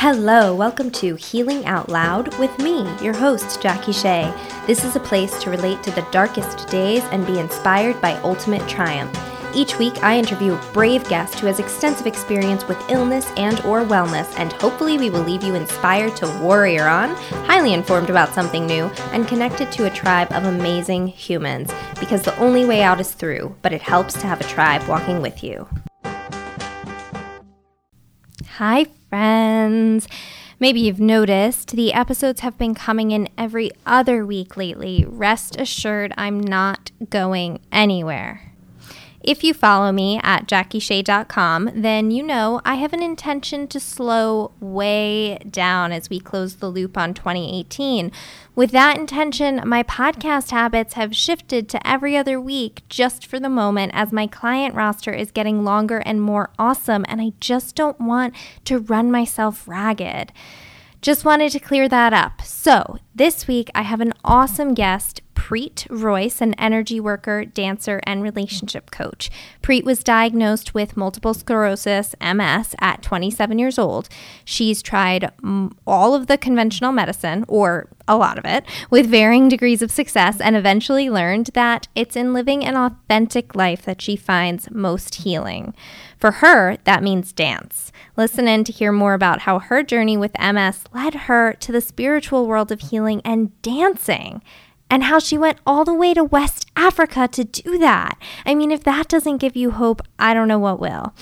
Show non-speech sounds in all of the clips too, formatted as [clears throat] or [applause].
Hello, welcome to Healing Out Loud with me, your host, Jackie Shea. This is a place to relate to the darkest days and be inspired by ultimate triumph. Each week, I interview a brave guest who has extensive experience with illness and or wellness, and hopefully we will leave you inspired to warrior on, highly informed about something new, and connected to a tribe of amazing humans. Because the only way out is through, but it helps to have a tribe walking with you. Hi, friends. Maybe you've noticed the episodes have been coming in every other week lately. Rest assured, I'm not going anywhere. If you follow me at jackieshea.com, then you know I have an intention to slow way down as we close the loop on 2018. With that intention, my podcast habits have shifted to every other week just for the moment as my client roster is getting longer and more awesome, and I just don't want to run myself ragged. Just wanted to clear that up. So, this week I have an awesome guest, Preet Royce, an energy worker, dancer, and relationship coach. Preet was diagnosed with multiple sclerosis, MS, at 27 years old. She's tried all of the conventional medicine, or a lot of it, with varying degrees of success, and eventually learned that it's in living an authentic life that she finds most healing. For her, that means dance. Listen in to hear more about how her journey with MS led her to the spiritual world of healing and dancing and how she went all the way to West Africa to do that. I mean, if that doesn't give you hope, I don't know what will.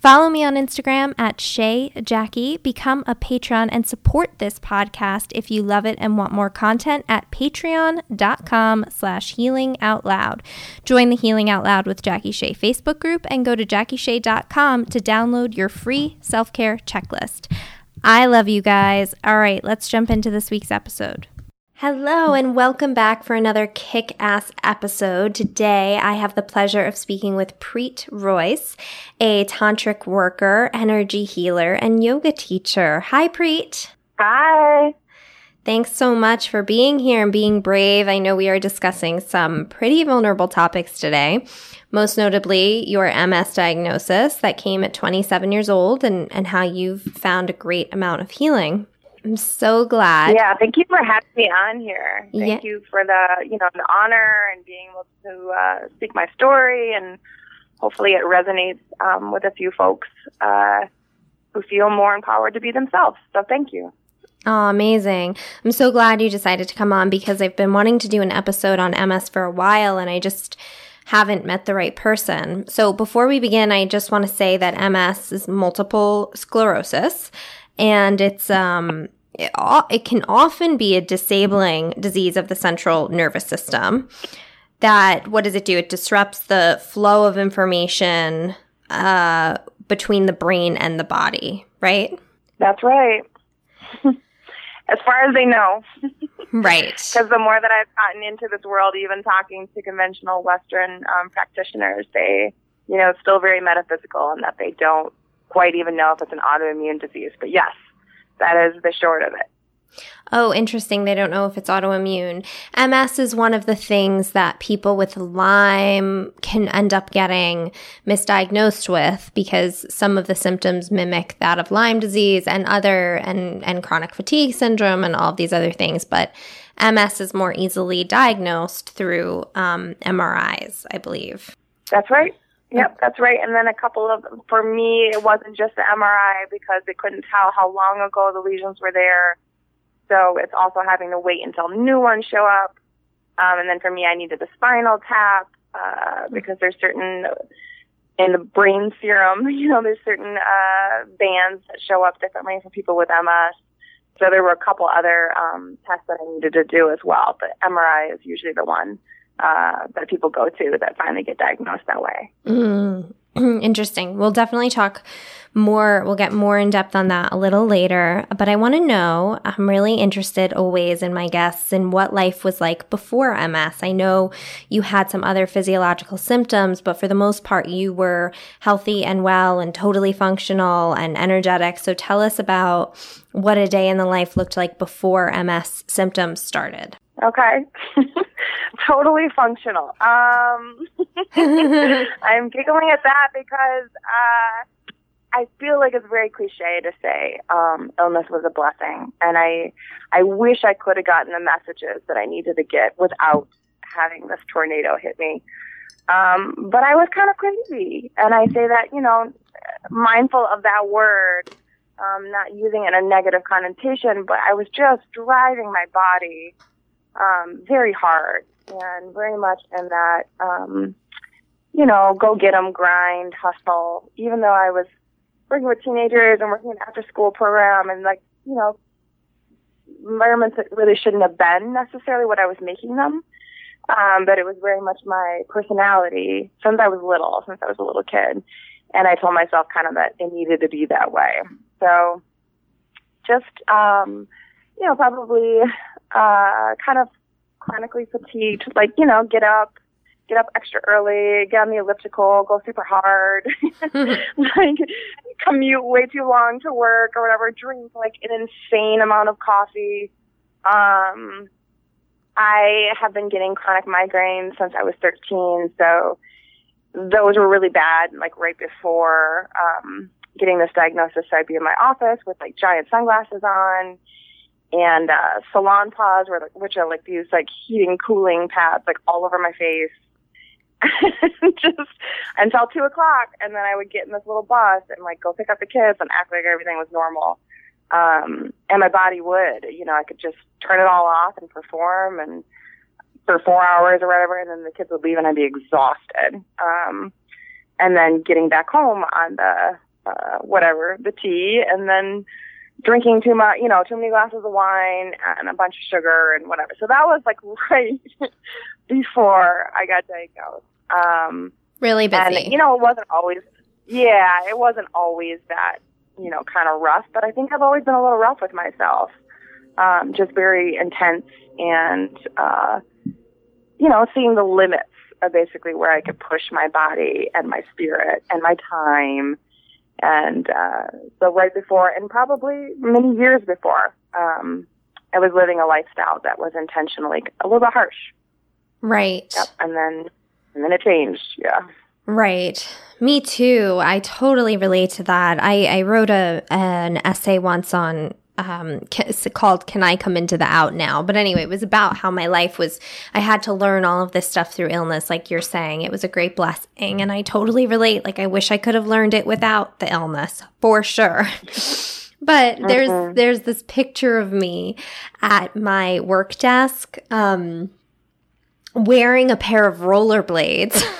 Follow me on Instagram at Shea Jackie. Become a patron and support this podcast if you love it and want more content at patreon.com slash healing out loud. Join the Healing Out Loud with Jackie Shea Facebook group and go to jackieshea.com to download your free self-care checklist. I love you guys. All right, let's jump into this week's episode. Hello, and welcome back for another kick ass episode. Today, I have the pleasure of speaking with Preet Royce, a tantric worker, energy healer, and yoga teacher. Hi, Preet. Hi. Thanks so much for being here and being brave. I know we are discussing some pretty vulnerable topics today, most notably your MS diagnosis that came at 27 years old and, and how you've found a great amount of healing. I'm so glad. Yeah, thank you for having me on here. Thank yeah. you for the you know the honor and being able to uh, speak my story, and hopefully it resonates um, with a few folks uh, who feel more empowered to be themselves. So thank you. Oh, amazing. I'm so glad you decided to come on because I've been wanting to do an episode on MS for a while and I just haven't met the right person. So before we begin, I just want to say that MS is multiple sclerosis and it's um it, it can often be a disabling disease of the central nervous system that what does it do? It disrupts the flow of information uh, between the brain and the body right? That's right. [laughs] As far as they know. Right. [laughs] Because the more that i've gotten into this world even talking to conventional western um, practitioners they you know it's still very metaphysical and that they don't quite even know if it's an autoimmune disease. But yes, that is the short of it. Oh, interesting. They don't know if it's autoimmune. MS is one of the things that people with Lyme can end up getting misdiagnosed with because some of the symptoms mimic that of Lyme disease and other and, and chronic fatigue syndrome and all of these other things. But MS is more easily diagnosed through um, MRIs, I believe. That's right. Yep, that's right. And then a couple of, for me, it wasn't just the MRI because they couldn't tell how long ago the lesions were there. So it's also having to wait until new ones show up. Um, and then for me, I needed the spinal tap uh, because there's certain in the brain serum, [laughs] you know, there's certain uh, bands that show up differently for people with MS. So there were a couple other um, tests that I needed to do as well, but MRI is usually the one uh, that people go to that finally get diagnosed that way. Mm. [clears throat] Interesting. We'll definitely talk more. We'll get more in depth on that a little later. But I want to know I'm really interested always in my guests in what life was like before MS. I know you had some other physiological symptoms, but for the most part, you were healthy and well and totally functional and energetic. So tell us about what a day in the life looked like before MS symptoms started. Okay. [laughs] totally functional. Um, [laughs] I'm giggling at that because uh, I feel like it's very cliche to say um, illness was a blessing, and I I wish I could have gotten the messages that I needed to get without having this tornado hit me. Um, but I was kind of crazy, and I say that you know, mindful of that word, um, not using it in a negative connotation, but I was just driving my body um, very hard and very much in that. Um, you know, go get 'em grind, hustle, even though I was working with teenagers and working in an after school program and like, you know, environments that really shouldn't have been necessarily what I was making them. Um, but it was very much my personality since I was little, since I was a little kid. And I told myself kind of that it needed to be that way. So just, um, you know, probably, uh, kind of chronically fatigued, like, you know, get up, get up extra early, get on the elliptical, go super hard, [laughs] like commute way too long to work or whatever, drink like an insane amount of coffee. Um, I have been getting chronic migraines since I was 13, so those were really bad, like right before um, getting this diagnosis. So I'd be in my office with like giant sunglasses on and uh, Salonpas, where, which are like these like heating, cooling pads, like all over my face. [laughs] just until two o'clock, and then I would get in this little bus and like go pick up the kids and act like everything was normal. Um, and my body would, you know, I could just turn it all off and perform and for four hours or whatever, and then the kids would leave and I'd be exhausted. Um, and then getting back home on the uh, whatever the T, and then drinking too much, you know, too many glasses of wine and a bunch of sugar and whatever. So that was like [laughs] right before I got diagnosed. Um, really busy. And, you know, it wasn't always, yeah, it wasn't always that, you know, kind of rough, but I think I've always been a little rough with myself. Um, just very intense and, uh, you know, seeing the limits of basically where I could push my body and my spirit and my time. And, uh, so right before and probably many years before, um, I was living a lifestyle that was intentionally a little bit harsh. Right. Yep. And then and then it changed. Yeah. Right. Me too. I totally relate to that. I, I wrote a an essay once on um, called "Can I Come Into the Out Now?" But anyway, it was about how my life was. I had to learn all of this stuff through illness, like you're saying. It was a great blessing, and I totally relate. Like I wish I could have learned it without the illness, for sure. [laughs] but there's mm-hmm. there's this picture of me at my work desk. Um, wearing a pair of rollerblades. [laughs]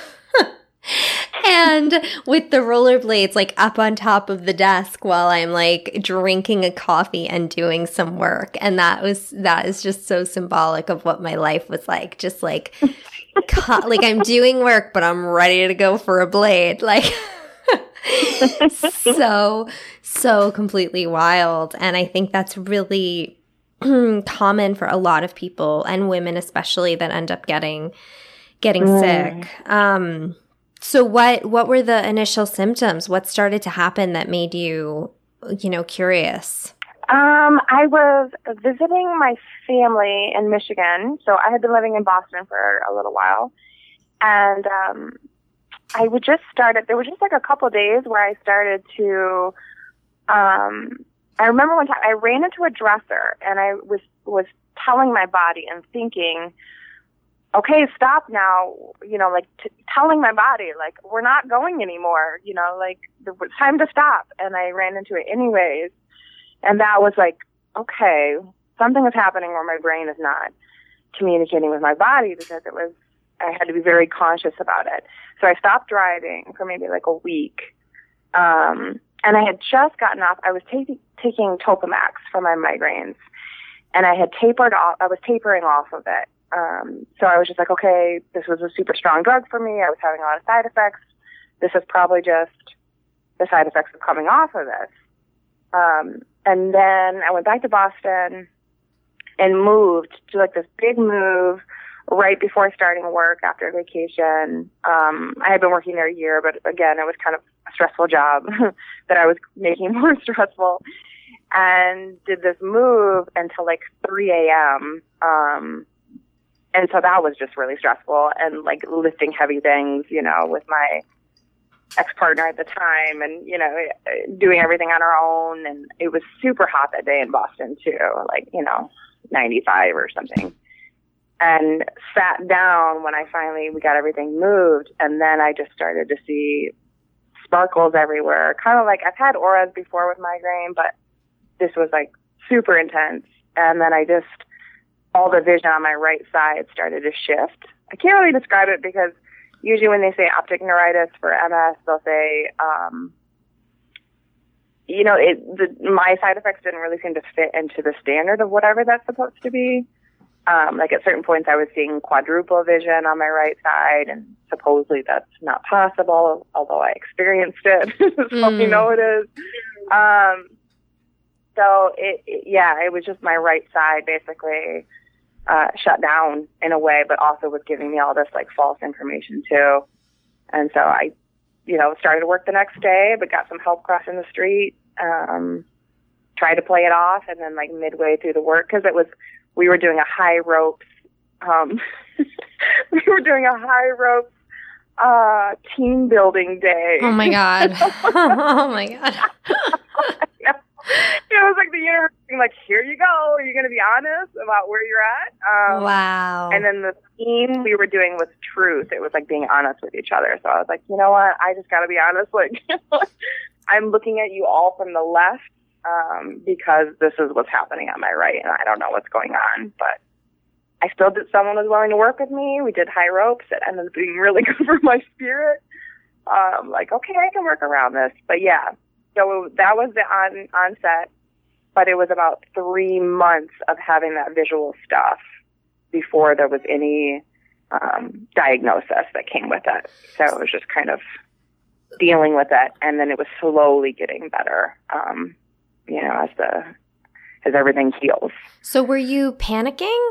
and with the rollerblades like up on top of the desk while I'm like drinking a coffee and doing some work. And that was, that is just so symbolic of what my life was like. Just like, [laughs] co- like I'm doing work, but I'm ready to go for a blade. Like, [laughs] so, so completely wild. And I think that's really [clears throat] common for a lot of people and women especially that end up getting getting mm. sick. Um, so what what were the initial symptoms? What started to happen that made you you know curious? Um, I was visiting my family in Michigan. So I had been living in Boston for a little while. And um, I would just started, there was just like a couple days where I started to um, I remember one time I ran into a dresser and I was was telling my body and thinking, okay, stop now. You know, like t- telling my body like we're not going anymore. You know, like it's time to stop. And I ran into it anyways, and that was like, okay, something is happening where my brain is not communicating with my body because it was I had to be very conscious about it. So I stopped driving for maybe like a week. Um, and I had just gotten off. I was taking taking Topamax for my migraines, and I had tapered off. I was tapering off of it. Um, so I was just like, okay, this was a super strong drug for me. I was having a lot of side effects. This is probably just the side effects of coming off of this. Um, and then I went back to Boston and moved to like this big move right before starting work after vacation. Um, I had been working there a year, but again, it was kind of a stressful job [laughs] that I was making [laughs] more stressful. And did this move until like 3 a.m. Um, and so that was just really stressful and like lifting heavy things, you know, with my ex partner at the time, and you know, doing everything on our own. And it was super hot that day in Boston too, like you know, 95 or something. And sat down when I finally we got everything moved, and then I just started to see sparkles everywhere. Kind of like I've had auras before with migraine, but this was like super intense. And then I just all the vision on my right side started to shift. I can't really describe it because usually when they say optic neuritis for MS, they'll say, um, you know, it, the, my side effects didn't really seem to fit into the standard of whatever that's supposed to be. Um, like at certain points, I was seeing quadruple vision on my right side, and supposedly that's not possible, although I experienced it, [laughs] so mm. we know it is. Um, so it, it, yeah, it was just my right side basically uh, shut down in a way, but also was giving me all this like false information too. And so I, you know, started to work the next day, but got some help crossing the street. Um, tried to play it off, and then like midway through the work, because it was we were doing a high ropes. Um, [laughs] we were doing a high ropes uh, team building day. Oh my god! [laughs] [laughs] oh my god! It was like the universe being like, here you go. Are you going to be honest about where you're at? Um, wow. And then the theme we were doing was truth. It was like being honest with each other. So I was like, you know what? I just got to be honest. [laughs] Like, I'm looking at you all from the left um, because this is what's happening on my right, and I don't know what's going on. But I still did. Someone was willing to work with me. We did high ropes. It ended up being really [laughs] good for my spirit. Um, like, okay, I can work around this. But yeah, so that was the on onset, but it was about three months of having that visual stuff before there was any um, diagnosis that came with it. So it was just kind of dealing with it, and then it was slowly getting better. Um, you know, as the as everything heals. So were you panicking,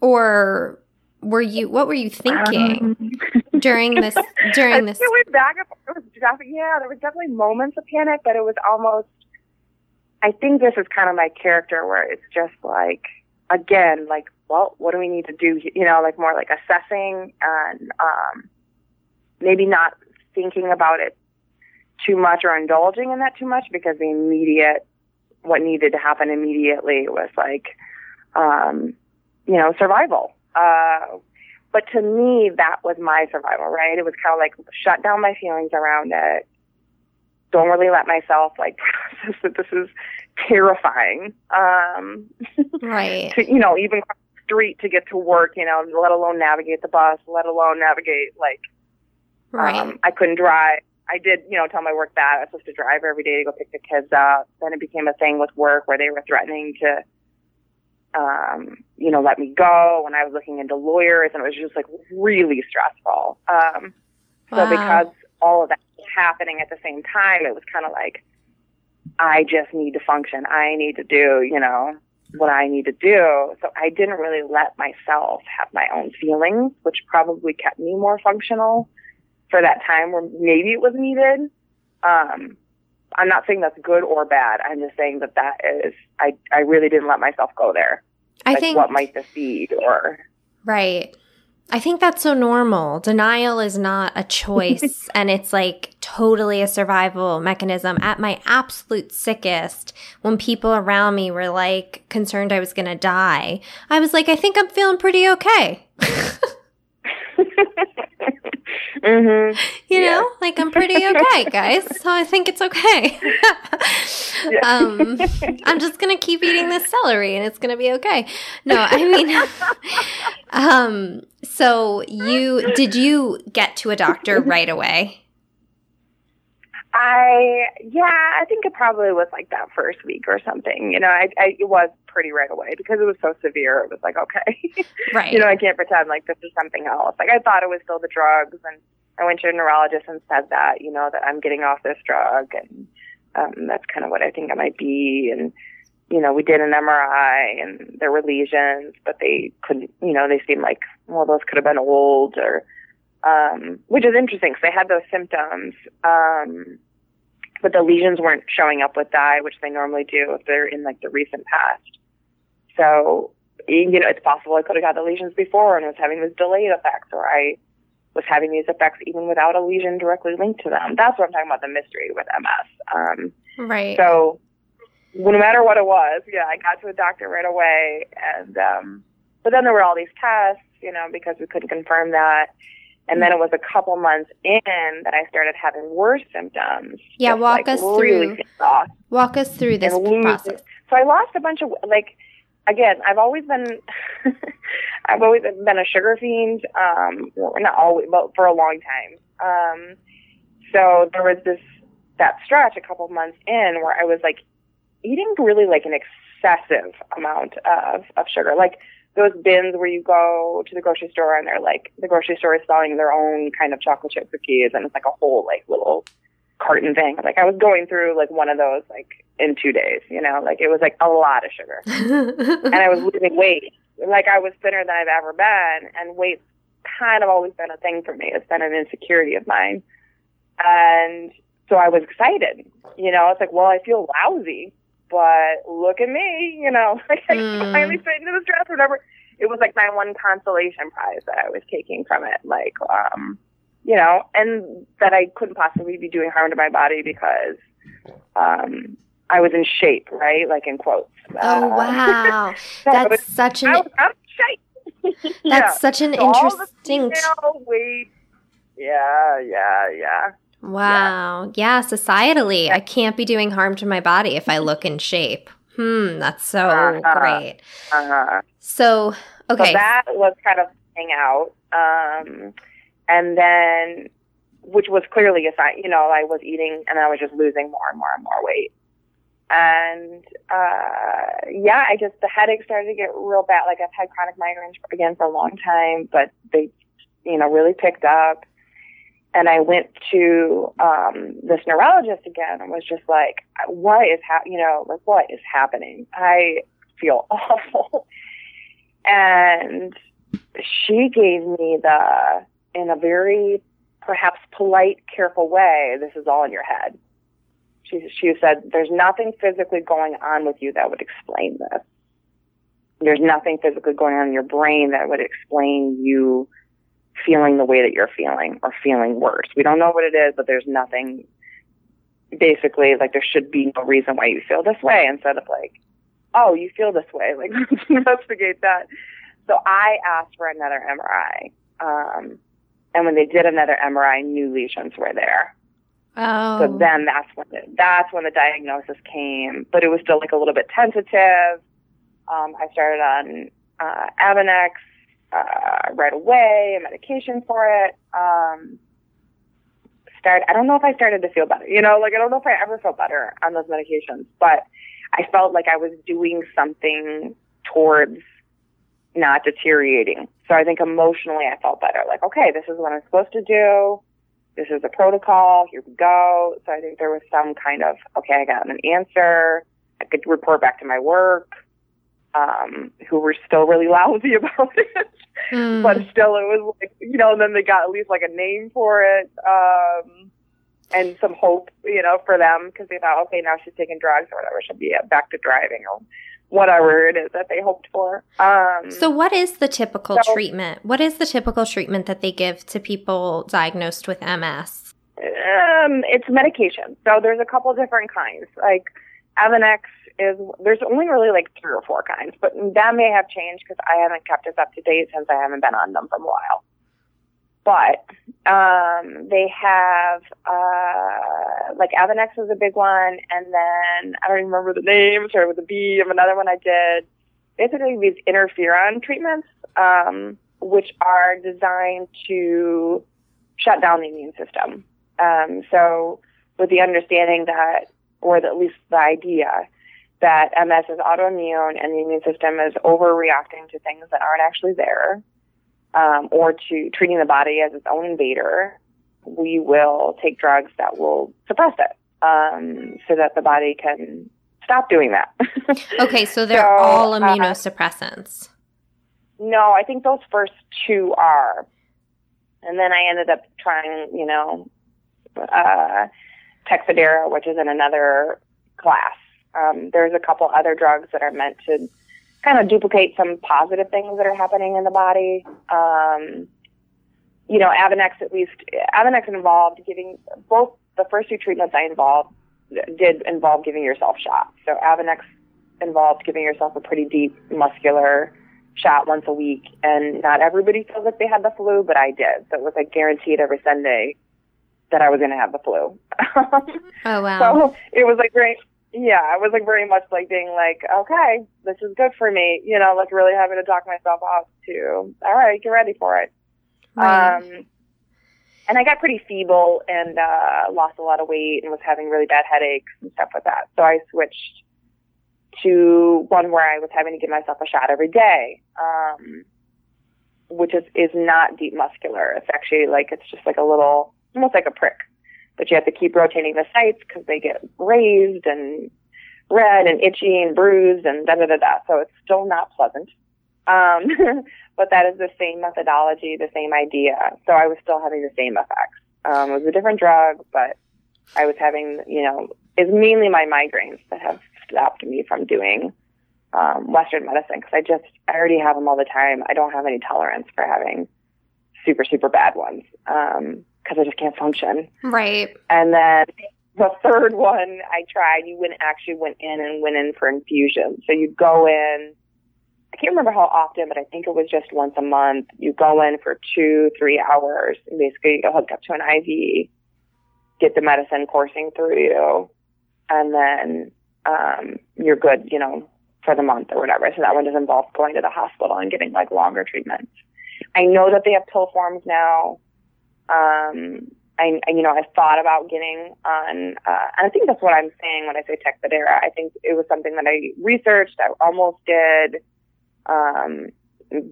or were you? What were you thinking um, during this? During this, it went back. It was definitely, yeah, there was definitely moments of panic, but it was almost. I think this is kind of my character, where it's just like, again, like, well, what do we need to do? You know, like more like assessing and um, maybe not thinking about it too much or indulging in that too much because the immediate, what needed to happen immediately was like, um, you know, survival uh, but to me, that was my survival, right? It was kind of like shut down my feelings around it. Don't really let myself like [laughs] process that this is terrifying. Um, [laughs] right. to, you know, even cross the street to get to work, you know, let alone navigate the bus, let alone navigate like, right. Um, I couldn't drive. I did, you know, tell my work that I was supposed to drive every day to go pick the kids up. Then it became a thing with work where they were threatening to um, you know, let me go when I was looking into lawyers and it was just like really stressful. Um, wow. so because all of that was happening at the same time, it was kind of like, I just need to function. I need to do, you know, what I need to do. So I didn't really let myself have my own feelings, which probably kept me more functional for that time where maybe it was needed. Um, I'm not saying that's good or bad. I'm just saying that that is, I, I really didn't let myself go there. I like think what might this be or. Right. I think that's so normal. Denial is not a choice [laughs] and it's like totally a survival mechanism. At my absolute sickest, when people around me were like concerned I was going to die, I was like, I think I'm feeling pretty okay. [laughs] Mm-hmm. [laughs] You know, like I'm pretty okay, guys. [laughs] So I think it's okay. [laughs] um, I'm just gonna keep eating this celery, and it's gonna be okay. No, I mean, um, so you did you get to a doctor right away? I yeah, I think it probably was like that first week or something. You know, I, I it was pretty right away because it was so severe. It was like okay, [laughs] right. you know, I can't pretend like this is something else. Like I thought it was still the drugs, and I went to a neurologist and said that you know that I'm getting off this drug, and um, that's kind of what I think it might be. And you know, we did an MRI, and there were lesions, but they couldn't. You know, they seemed like well, those could have been old or um, which is interesting because they had those symptoms, um, but the lesions weren't showing up with dye, which they normally do if they're in like the recent past. So, you know, it's possible I could have got the lesions before and was having this delayed effect, or I was having these effects even without a lesion directly linked to them. That's what I'm talking about the mystery with MS. Um, right. So no matter what it was, yeah, I got to a doctor right away, and um, but then there were all these tests, you know, because we couldn't confirm that. And then it was a couple months in that I started having worse symptoms. Yeah, walk like us really through. Walk us through this process. So I lost a bunch of like. Again, I've always been, [laughs] I've always been a sugar fiend. Um, not always, but for a long time. Um, so there was this that stretch a couple months in where I was like eating really like an excessive amount of of sugar, like those bins where you go to the grocery store and they're like the grocery store is selling their own kind of chocolate chip cookies and it's like a whole like little carton thing. Like I was going through like one of those like in two days, you know, like it was like a lot of sugar. [laughs] and I was losing weight. Like I was thinner than I've ever been and weight's kind of always been a thing for me. It's been an insecurity of mine. And so I was excited. You know, it's like, well, I feel lousy but look at me, you know, [laughs] like I mm. finally fit into this dress or whatever. It was like my one consolation prize that I was taking from it. Like, um, you know, and that I couldn't possibly be doing harm to my body because, um, I was in shape, right? Like in quotes. Oh, uh, [laughs] wow. [laughs] That's was, such an, I was of shape. That's yeah. such an so interesting. weight. Yeah, yeah, yeah. Wow. Yeah, yeah societally. I can't be doing harm to my body if I look in shape. Hmm, that's so uh-huh. great. Uh-huh. So, okay. So that was kind of hang out. Um, and then, which was clearly a sign, you know, I was eating and I was just losing more and more and more weight. And, uh, yeah, I just, the headache started to get real bad. Like I've had chronic migraines again for a long time, but they, you know, really picked up and I went to um, this neurologist again and was just like, "What is ha- you know, like what is happening? I feel [laughs] awful." and she gave me the, in a very perhaps polite, careful way, "This is all in your head." She she said, "There's nothing physically going on with you that would explain this. There's nothing physically going on in your brain that would explain you." Feeling the way that you're feeling or feeling worse. We don't know what it is, but there's nothing basically like there should be no reason why you feel this way instead of like, oh, you feel this way. [laughs] Like investigate that. So I asked for another MRI. Um, and when they did another MRI, new lesions were there. Oh. So then that's when the, that's when the diagnosis came, but it was still like a little bit tentative. Um, I started on uh, Avonex uh, right away, a medication for it. Um, start. I don't know if I started to feel better. You know, like I don't know if I ever felt better on those medications, but I felt like I was doing something towards not deteriorating. So I think emotionally I felt better. Like, okay, this is what I'm supposed to do. This is the protocol. Here we go. So I think there was some kind of, okay, I got an answer. I could report back to my work um, who were still really lousy [laughs] about it. Mm. but still, it was like, you know, and then they got at least like a name for it. Um, and some hope, you know, for them because they thought, okay, now she's taking drugs or whatever, she'll be back to driving or whatever it is that they hoped for. Um, so, what is the typical so, treatment? What is the typical treatment that they give to people diagnosed with MS? Um, it's medication. So, there's a couple different kinds. Like Avonex is there's only really like three or four kinds, but that may have changed because I haven't kept this up to date since I haven't been on them for a while. But um, they have uh, like Avonex is a big one, and then I don't even remember the name. Sorry, with a B of another one I did. Basically, these interferon treatments, um, which are designed to shut down the immune system. Um, so, with the understanding that, or at least the idea that MS is autoimmune and the immune system is overreacting to things that aren't actually there, um, or to treating the body as its own invader, we will take drugs that will suppress it um, so that the body can stop doing that. [laughs] okay, so they're so, all uh, immunosuppressants. Uh, no, I think those first two are. And then I ended up trying, you know, uh, Tecfidera, which is in another class. Um, there's a couple other drugs that are meant to kind of duplicate some positive things that are happening in the body. Um, you know, Avonex at least, Avonex involved giving both the first two treatments I involved did involve giving yourself shots. So Avonex involved giving yourself a pretty deep muscular shot once a week. And not everybody feels like they had the flu, but I did. So it was like guaranteed every Sunday that I was going to have the flu. [laughs] oh, wow. So it was like very, yeah, I was like very much like being like, okay, this is good for me. You know, like really having to talk myself off to, all right, get ready for it. Right. Um, and I got pretty feeble and uh, lost a lot of weight and was having really bad headaches and stuff like that. So I switched to one where I was having to give myself a shot every day, um, which is is not deep muscular. It's actually like it's just like a little, almost like a prick, but you have to keep rotating the sites because they get raised and red and itchy and bruised and da da da da. So it's still not pleasant. Um, [laughs] but that is the same methodology, the same idea. So I was still having the same effects. Um, it was a different drug, but I was having, you know, it's mainly my migraines that have stopped me from doing um, Western medicine because I just, I already have them all the time. I don't have any tolerance for having super, super bad ones because I just can't function. Right. And then the third one I tried, you went actually went in and went in for infusion. So you go in I can't remember how often, but I think it was just once a month. You go in for two, three hours, and basically you get hooked up to an IV, get the medicine coursing through you, and then um, you're good, you know, for the month or whatever. So that one does involve going to the hospital and getting like longer treatments. I know that they have pill forms now. Um, I, you know, I thought about getting on, uh, and I think that's what I'm saying when I say Tecfidera. I think it was something that I researched. I almost did um,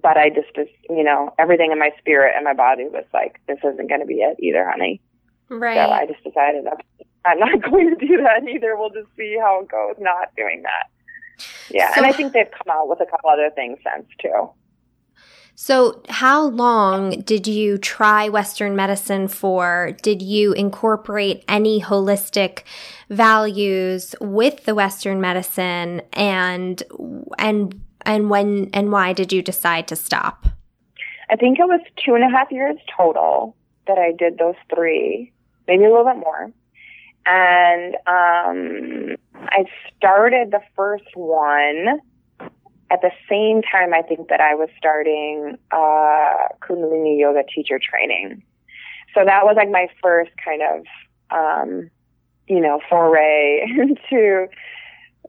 but I just, just, you know, everything in my spirit and my body was like, this isn't going to be it either, honey. Right. So I just decided I'm not [laughs] going to do that either. We'll just see how it goes not doing that. Yeah. So, and I think they've come out with a couple other things since too. So, how long did you try Western medicine for? Did you incorporate any holistic values with the Western medicine, and and and when and why did you decide to stop? I think it was two and a half years total that I did those three, maybe a little bit more. And um, I started the first one at the same time I think that I was starting uh, Kundalini yoga teacher training. So that was like my first kind of, um, you know, foray [laughs] into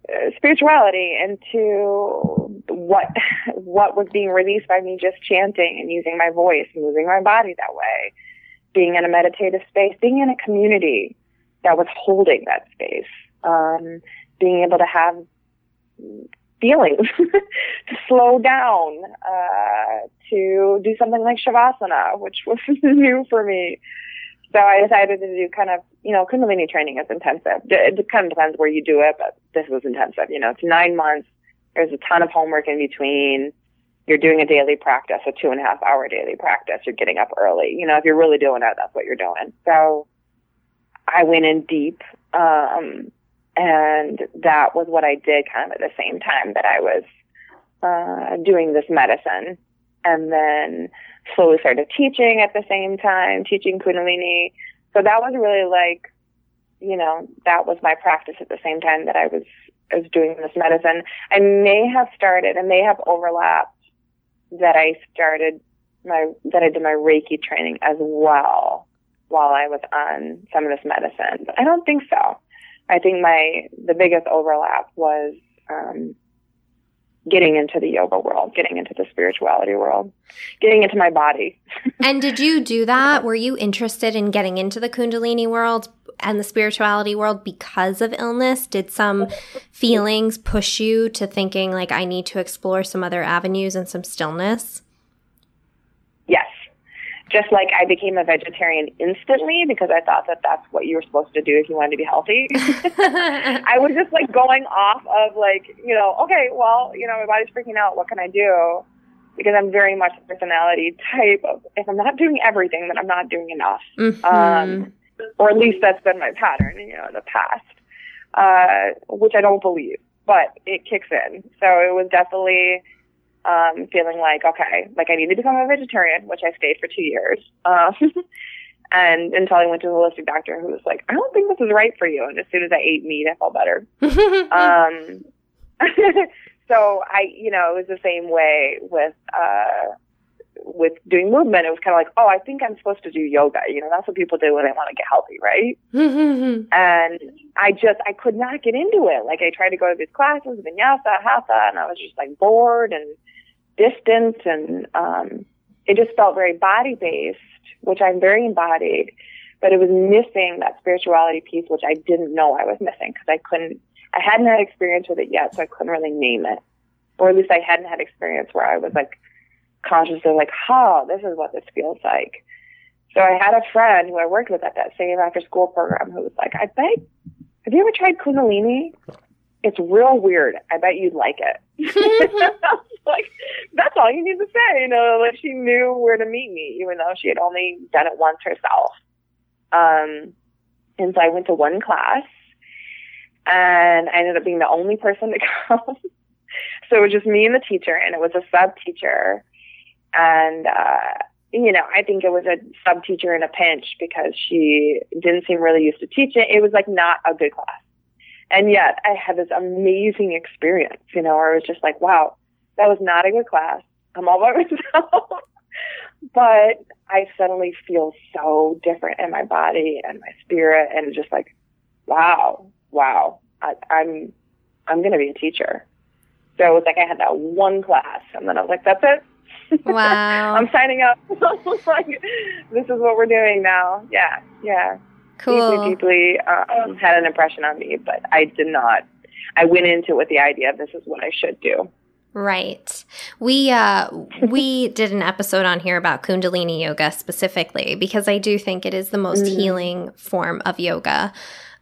uh, spirituality into what what was being released by me just chanting and using my voice, moving my body that way, being in a meditative space, being in a community that was holding that space, um, being able to have feelings, [laughs] to slow down, uh, to do something like shavasana, which was [laughs] new for me. So I decided to do kind of, you know, Kundalini training is intensive. It kind of depends where you do it, but this was intensive. You know, it's nine months. There's a ton of homework in between. You're doing a daily practice, a two and a half hour daily practice. You're getting up early. You know, if you're really doing it, that's what you're doing. So I went in deep. Um, and that was what I did kind of at the same time that I was, uh, doing this medicine. And then slowly started teaching at the same time, teaching Kundalini. So that was really like, you know, that was my practice at the same time that I was, was doing this medicine. I may have started, and may have overlapped that I started my, that I did my Reiki training as well while I was on some of this medicine. But I don't think so. I think my, the biggest overlap was, um, getting into the yoga world, getting into the spirituality world, getting into my body. [laughs] and did you do that? Were you interested in getting into the Kundalini world and the spirituality world because of illness? Did some feelings push you to thinking, like, I need to explore some other avenues and some stillness? Just like I became a vegetarian instantly because I thought that that's what you were supposed to do if you wanted to be healthy. [laughs] I was just like going off of like, you know, okay, well, you know, my body's freaking out. What can I do? Because I'm very much a personality type of if I'm not doing everything, then I'm not doing enough. Mm-hmm. Um, or at least that's been my pattern, you know, in the past, uh, which I don't believe, but it kicks in. So it was definitely um, feeling like, okay, like I need to become a vegetarian, which I stayed for two years. Um, [laughs] and until I went to the holistic doctor who was like, I don't think this is right for you. And as soon as I ate meat, I felt better. [laughs] um, [laughs] so I, you know, it was the same way with, uh, with doing movement, it was kind of like, oh, I think I'm supposed to do yoga. You know, that's what people do when they want to get healthy, right? and I just, I could not get into it. Like I tried to go to these classes, vinyasa, hatha, and I was just like bored and distant and, um, it just felt very body based, which I'm very embodied, but it was missing that spirituality piece, which I didn't know I was missing because I couldn't, I hadn't had experience with it yet, so I couldn't really name it. Or at least I hadn't had experience where I was like, conscious of like, oh, this is what this feels like. So I had a friend who I worked with at that same after school program who was like, I bet, have you ever tried Kundalini? It's real weird. I bet you'd like it. [laughs] like, that's all you need to say. You know, like she knew where to meet me, even though she had only done it once herself. Um, and so I went to one class and I ended up being the only person to [laughs] come. so it was just me and the teacher and it was a sub teacher and uh, you know, I think it was a sub teacher in a pinch because she didn't seem really used to teaching. It was like not a good class, and yet I had this amazing experience. You know, where I was just like, wow, that was not a good class. I'm all by [laughs] myself. but I suddenly feel so different in my body and my spirit, and just like, wow, wow, I, I'm I'm going to be a teacher. So it was like I had that one class, and then I was like, that's it. [laughs] Wow. I'm signing up. [laughs] like, this is what we're doing now. Yeah, yeah. Cool. Deeply, deeply um, had an impression on me, but I did not. I went into it with the idea this is what I should do. Right. We uh we [laughs] did an episode on here about kundalini yoga specifically because I do think it is the most mm-hmm. healing form of yoga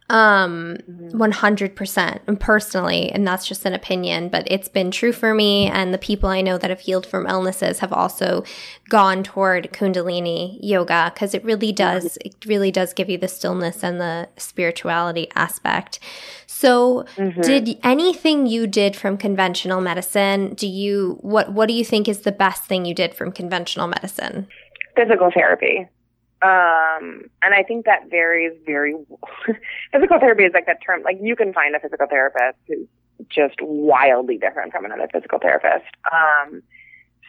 um 100% personally and that's just an opinion but it's been true for me and the people i know that have healed from illnesses have also gone toward kundalini yoga because it really does it really does give you the stillness and the spirituality aspect. So mm-hmm. did anything you did from conventional medicine do you what what do you think is the best thing you did from conventional medicine? Physical therapy um, and I think that varies very. [laughs] physical therapy is like that term. Like you can find a physical therapist who's just wildly different from another physical therapist. Um,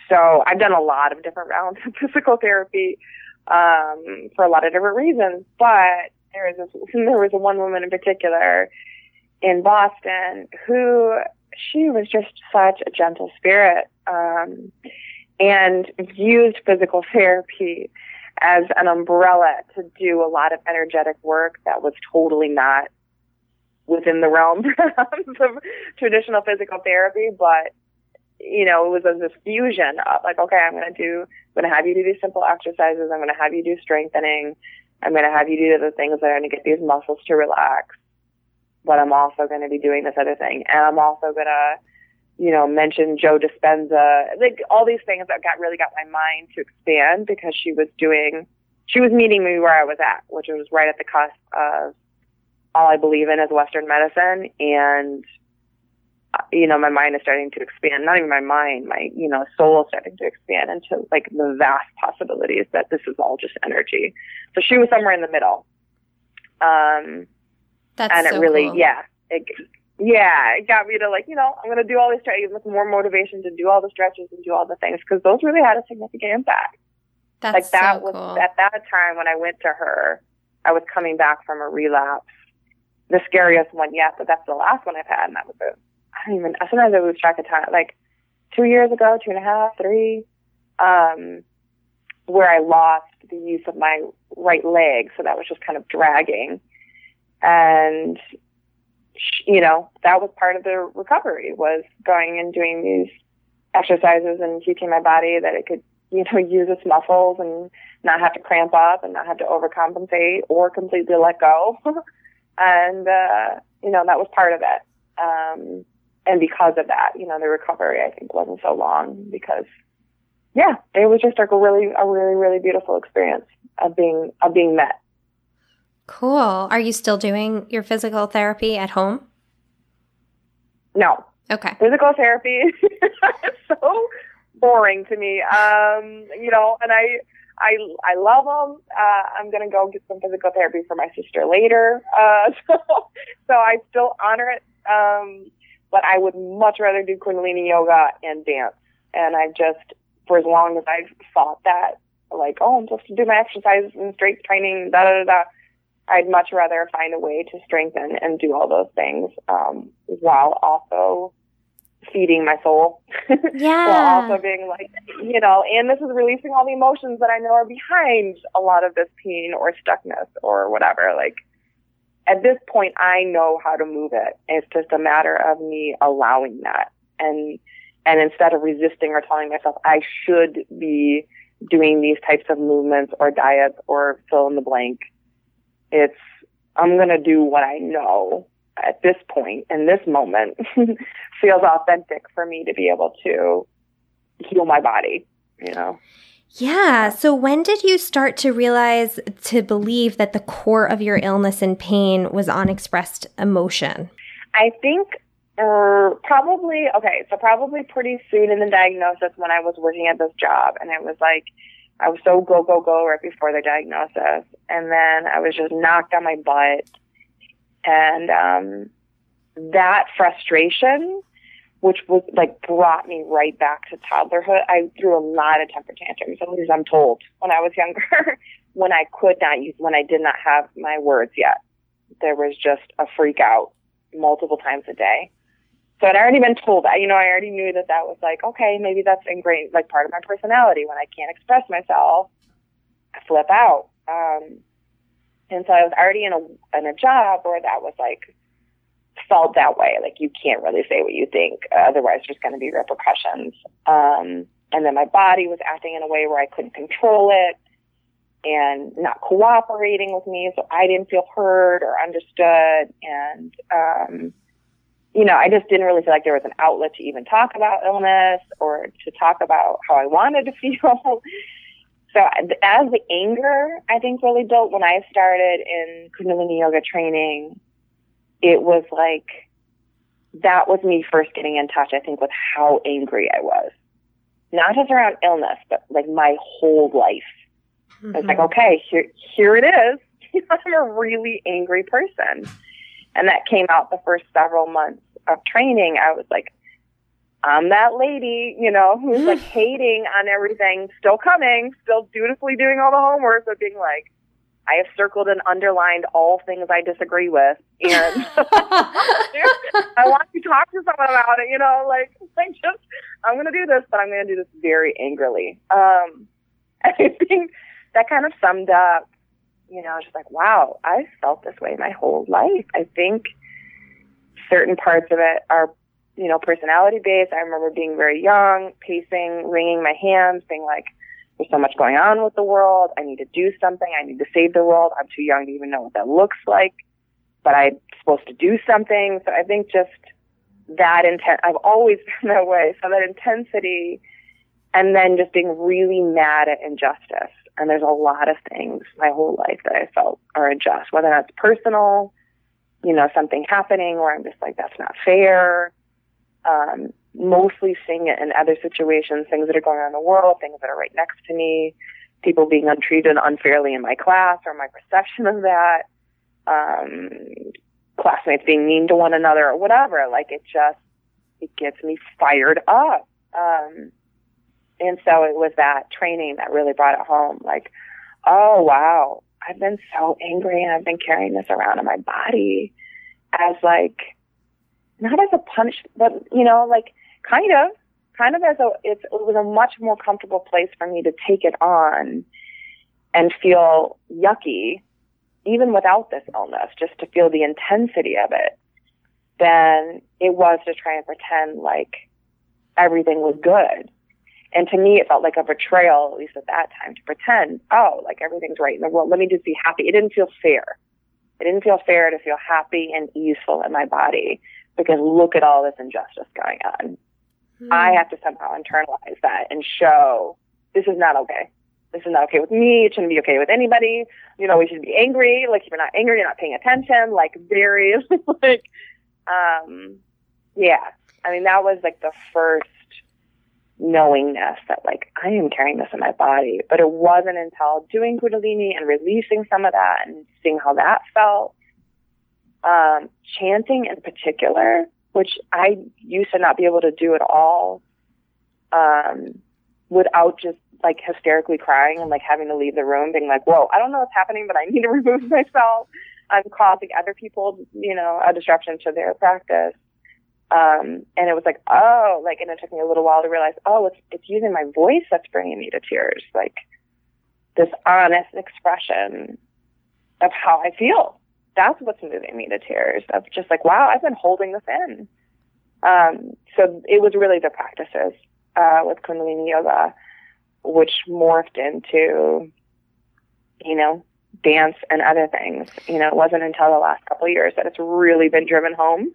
so I've done a lot of different [laughs] rounds of physical therapy um, for a lot of different reasons. But there was this, [laughs] there was one woman in particular in Boston who she was just such a gentle spirit um, and used physical therapy as an umbrella to do a lot of energetic work that was totally not within the realm [laughs] of traditional physical therapy, but you know, it was this fusion of like, okay, I'm going to do, I'm going to have you do these simple exercises. I'm going to have you do strengthening. I'm going to have you do the things that are going to get these muscles to relax. But I'm also going to be doing this other thing. And I'm also going to you know, mentioned Joe Dispenza, like all these things that got really got my mind to expand because she was doing, she was meeting me where I was at, which was right at the cusp of all I believe in is Western medicine. And, uh, you know, my mind is starting to expand, not even my mind, my, you know, soul is starting to expand into like the vast possibilities that this is all just energy. So she was somewhere in the middle. Um, That's and so it really, cool. yeah, it, yeah, it got me to like, you know, I'm going to do all these stretches with more motivation to do all the stretches and do all the things because those really had a significant impact. That's like that so was cool. at that time when I went to her, I was coming back from a relapse, the scariest one yet, but that's the last one I've had, and that was a, I don't even. Sometimes I lose track of time. Like two years ago, two and a half, three, um, where I lost the use of my right leg, so that was just kind of dragging, and you know, that was part of the recovery was going and doing these exercises and teaching my body that it could, you know, [laughs] use its muscles and not have to cramp up and not have to overcompensate or completely let go. [laughs] and, uh, you know, that was part of it. Um, and because of that, you know, the recovery I think wasn't so long because yeah, it was just like a really, a really, really beautiful experience of being, of being met. Cool. Are you still doing your physical therapy at home? No. Okay. Physical therapy [laughs] is so boring to me. Um, you know, and I, I, I love them. Uh, I'm gonna go get some physical therapy for my sister later. Uh, [laughs] so, so I still honor it. Um, but I would much rather do Kundalini yoga and dance. And I just, for as long as I've thought that, like, oh, I'm supposed to do my exercises and strength training, da da da. I'd much rather find a way to strengthen and do all those things um, while also feeding my soul. [laughs] Yeah. while also being like, you know, and this is releasing all the emotions that I know are behind a lot of this pain or stuckness or whatever. Like, at this point, I know how to move it. It's just a matter of me allowing that. And, and instead of resisting or telling myself I should be doing these types of movements or diets or fill in the blank, it's, I'm going to do what I know at this point in this moment [laughs] feels authentic for me to be able to heal my body, you know. Yeah. So when did you start to realize to believe that the core of your illness and pain was unexpressed emotion? I think uh, probably okay, so probably pretty soon in the diagnosis when I was working at this job and it was like I was so go go go right before the diagnosis and then I was just knocked on my butt and um that frustration which was like brought me right back to toddlerhood. I threw a lot of temper tantrums, at least I'm told, when I was younger, [laughs] when I could not use, when I did not have my words yet. There was just a freak out multiple times a day. So I'd already been told that, you know, I already knew that that was like, okay, maybe that's ingrained, like part of my personality. When I can't express myself, I flip out. Um, and so I was already in a, in a job where that was like felt that way. Like you can't really say what you think, uh, otherwise there's going to be repercussions. Um, and then my body was acting in a way where I couldn't control it and not cooperating with me, so I didn't feel heard or understood. And um, you know, I just didn't really feel like there was an outlet to even talk about illness or to talk about how I wanted to [laughs] feel. So as the anger, I think really built when I started in Kundalini yoga training, it was like that was me first getting in touch, I think, with how angry I was. Not just around illness, but like my whole life. Mm-hmm. I was like, mm-hmm. okay, here, here it is. [laughs] I'm a really angry person. And that came out the first several months of training. I was like, I'm that lady, you know, who's like [laughs] hating on everything, still coming, still dutifully doing all the homework, but being like, I have circled and underlined all things I disagree with, and [laughs] [laughs] I want to talk to someone about it. You know, like like just I'm going to do this, but I'm going to do this very angrily. Um, I think that kind of summed up. You know, just like wow, I've felt this way my whole life. I think certain parts of it are you know personality based. I remember being very young, pacing, wringing my hands, being like there's so much going on with the world. I need to do something. I need to save the world. I'm too young to even know what that looks like, but I'm supposed to do something. So I think just that intent, I've always [laughs] been that way. So that intensity and then just being really mad at injustice. And there's a lot of things my whole life that I felt are unjust, whether that's personal, you know, something happening where I'm just like, that's not fair. Um, mostly seeing it in other situations, things that are going on in the world, things that are right next to me, people being untreated unfairly in my class or my perception of that, um, classmates being mean to one another or whatever. Like it just, it gets me fired up. Um, and so it was that training that really brought it home. Like, oh wow, I've been so angry and I've been carrying this around in my body as like, not as a punch, but you know, like kind of, kind of as a, it's, it was a much more comfortable place for me to take it on and feel yucky, even without this illness, just to feel the intensity of it, than it was to try and pretend like everything was good. And to me, it felt like a betrayal, at least at that time, to pretend, oh, like everything's right in the world. Let me just be happy. It didn't feel fair. It didn't feel fair to feel happy and easeful in my body because look at all this injustice going on. Mm. I have to somehow internalize that and show this is not okay. This is not okay with me. It shouldn't be okay with anybody. You know, we should be angry. Like if you're not angry, you're not paying attention. Like very [laughs] like, um, yeah. I mean, that was like the first knowingness that like I am carrying this in my body. But it wasn't until doing Kundalini and releasing some of that and seeing how that felt. Um, chanting in particular, which I used to not be able to do at all, um, without just like hysterically crying and like having to leave the room, being like, "Whoa, I don't know what's happening, but I need to [laughs] remove myself." I'm causing other people, you know, a disruption to their practice. Um, and it was like, oh, like, and it took me a little while to realize, oh, it's, it's using my voice that's bringing me to tears. Like this honest expression of how I feel. That's what's moving me to tears of just like, wow, I've been holding this in. Um, so it was really the practices, uh, with Kundalini Yoga, which morphed into, you know, dance and other things. You know, it wasn't until the last couple of years that it's really been driven home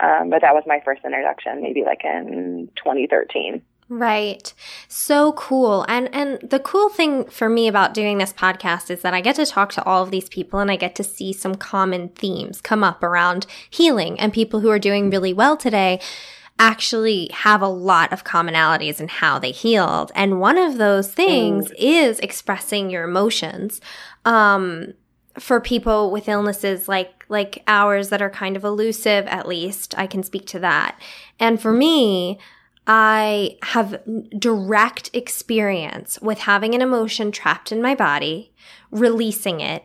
um, but that was my first introduction, maybe like in 2013. Right. So cool. And and the cool thing for me about doing this podcast is that I get to talk to all of these people and I get to see some common themes come up around healing and people who are doing really well today actually have a lot of commonalities in how they healed. And one of those things mm. is expressing your emotions. Um for people with illnesses like like ours that are kind of elusive at least i can speak to that and for me i have direct experience with having an emotion trapped in my body releasing it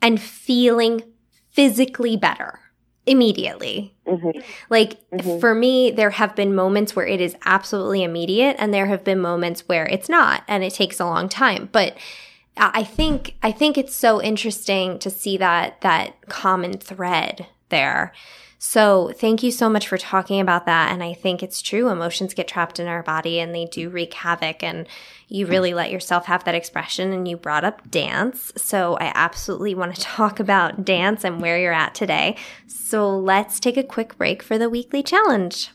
and feeling physically better immediately. Mm-hmm. Like mm-hmm. for me, there have been moments where it is absolutely immediate, and there have been moments where it's not, and it takes a long time. But I think I think it's so interesting to see that that common thread there. So, thank you so much for talking about that. And I think it's true. Emotions get trapped in our body and they do wreak havoc. And you really let yourself have that expression. And you brought up dance. So, I absolutely want to [laughs] talk about dance and where you're at today. So, let's take a quick break for the weekly challenge.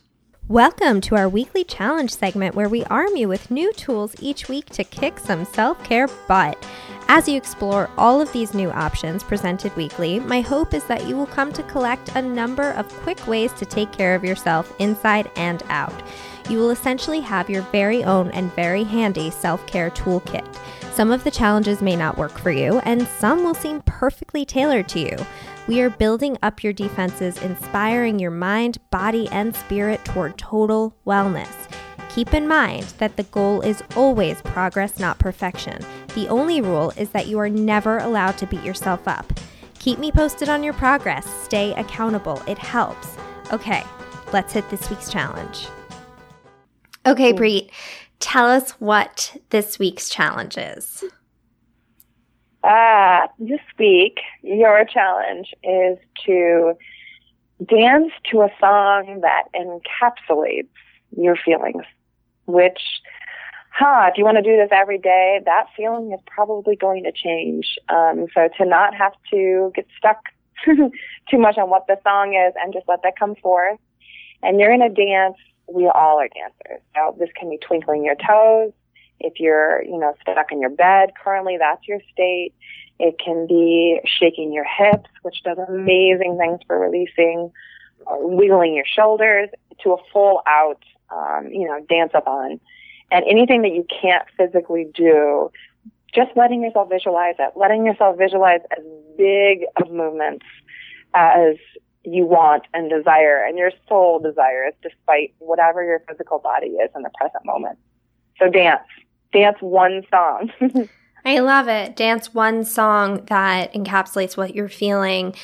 Welcome to our weekly challenge segment where we arm you with new tools each week to kick some self care butt. As you explore all of these new options presented weekly, my hope is that you will come to collect a number of quick ways to take care of yourself inside and out. You will essentially have your very own and very handy self care toolkit. Some of the challenges may not work for you, and some will seem perfectly tailored to you. We are building up your defenses, inspiring your mind, body, and spirit toward total wellness. Keep in mind that the goal is always progress, not perfection. The only rule is that you are never allowed to beat yourself up. Keep me posted on your progress. Stay accountable. It helps. Okay, let's hit this week's challenge. Okay, Preet, tell us what this week's challenge is. Uh, this week, your challenge is to dance to a song that encapsulates your feelings, which, huh, if you want to do this every day, that feeling is probably going to change. Um, so to not have to get stuck [laughs] too much on what the song is and just let that come forth. And you're going to dance. We all are dancers. So this can be twinkling your toes. If you're, you know, stuck in your bed currently, that's your state. It can be shaking your hips, which does amazing things for releasing, wiggling your shoulders to a full out, um, you know, dance up on. And anything that you can't physically do, just letting yourself visualize it, letting yourself visualize as big of movements as you want and desire and your soul desires despite whatever your physical body is in the present moment. So dance dance one song. [laughs] I love it. Dance one song that encapsulates what you're feeling.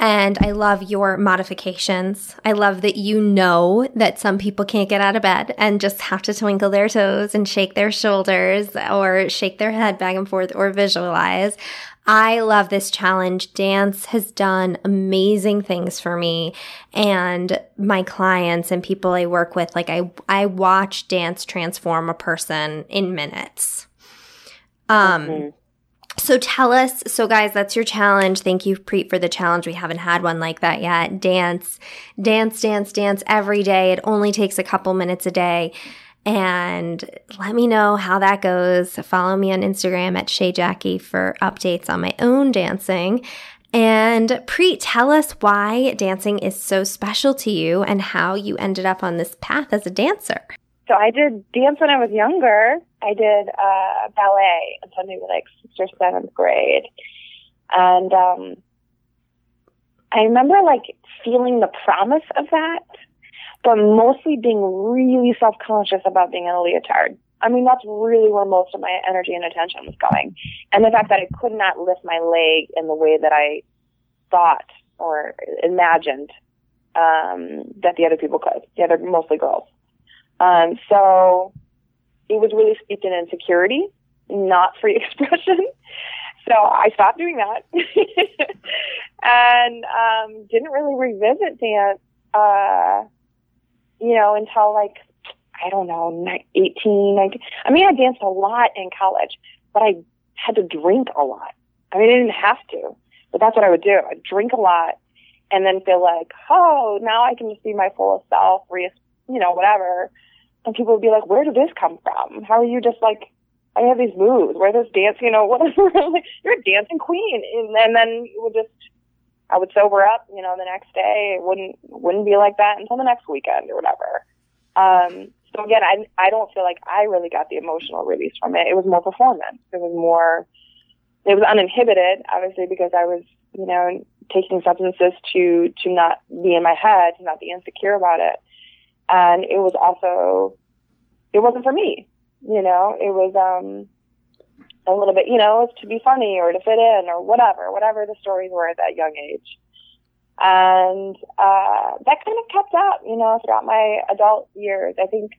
And I love your modifications. I love that you know that some people can't get out of bed and just have to twinkle their toes and shake their shoulders or shake their head back and forth or visualize. I love this challenge. Dance has done amazing things for me and my clients and people I work with. Like I, I watch dance transform a person in minutes. Um, mm-hmm. So tell us, so guys, that's your challenge. Thank you, Preet, for the challenge. We haven't had one like that yet. Dance, dance, dance, dance every day. It only takes a couple minutes a day and let me know how that goes. Follow me on Instagram at Shay Jackie for updates on my own dancing. And Preet, tell us why dancing is so special to you and how you ended up on this path as a dancer. So I did dance when I was younger. I did uh, ballet until maybe like sixth or seventh grade, and um, I remember like feeling the promise of that, but mostly being really self conscious about being in a leotard. I mean, that's really where most of my energy and attention was going. And the fact that I could not lift my leg in the way that I thought or imagined um, that the other people could, the other mostly girls. Um, so it was really steeped in insecurity, not free [laughs] expression. So I stopped doing that [laughs] and um, didn't really revisit dance, uh, you know, until like I don't know, 18, 19. I mean, I danced a lot in college, but I had to drink a lot. I mean, I didn't have to, but that's what I would do. I'd drink a lot and then feel like, oh, now I can just be my fullest self, re- you know, whatever. And people would be like, where did this come from? How are you just like, I have these moves. Where this dance, you know, [laughs] whatever. you're a dancing queen. And, and then it would just, I would sober up, you know, the next day. It wouldn't, wouldn't be like that until the next weekend or whatever. Um, so again, I, I don't feel like I really got the emotional release from it. It was more performance. It was more, it was uninhibited, obviously, because I was, you know, taking substances to, to not be in my head, to not be insecure about it. And it was also, it wasn't for me, you know, it was, um, a little bit, you know, to be funny or to fit in or whatever, whatever the stories were at that young age. And uh, that kind of kept up, you know, throughout my adult years. I think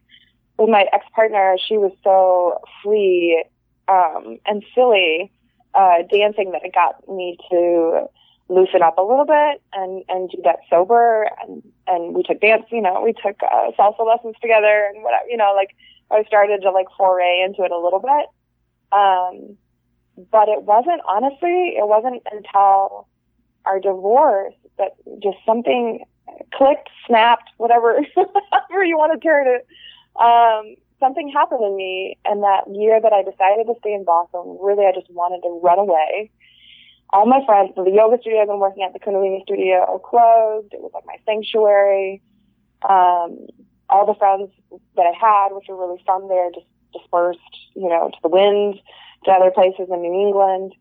with my ex partner, she was so free um, and silly uh, dancing that it got me to loosen up a little bit and and do that sober. And and we took dance, you know, we took uh, salsa lessons together and whatever, you know, like I started to like foray into it a little bit. Um, but it wasn't honestly, it wasn't until our divorce that just something clicked, snapped, whatever, [laughs] however you want to turn it. Um, something happened in me, and that year that I decided to stay in Boston, really, I just wanted to run away. All my friends, the yoga studio I've been working at, the Kundalini studio, closed. It was like my sanctuary. Um, all the friends that I had, which were really from there, just dispersed, you know, to the wind, to other places in New England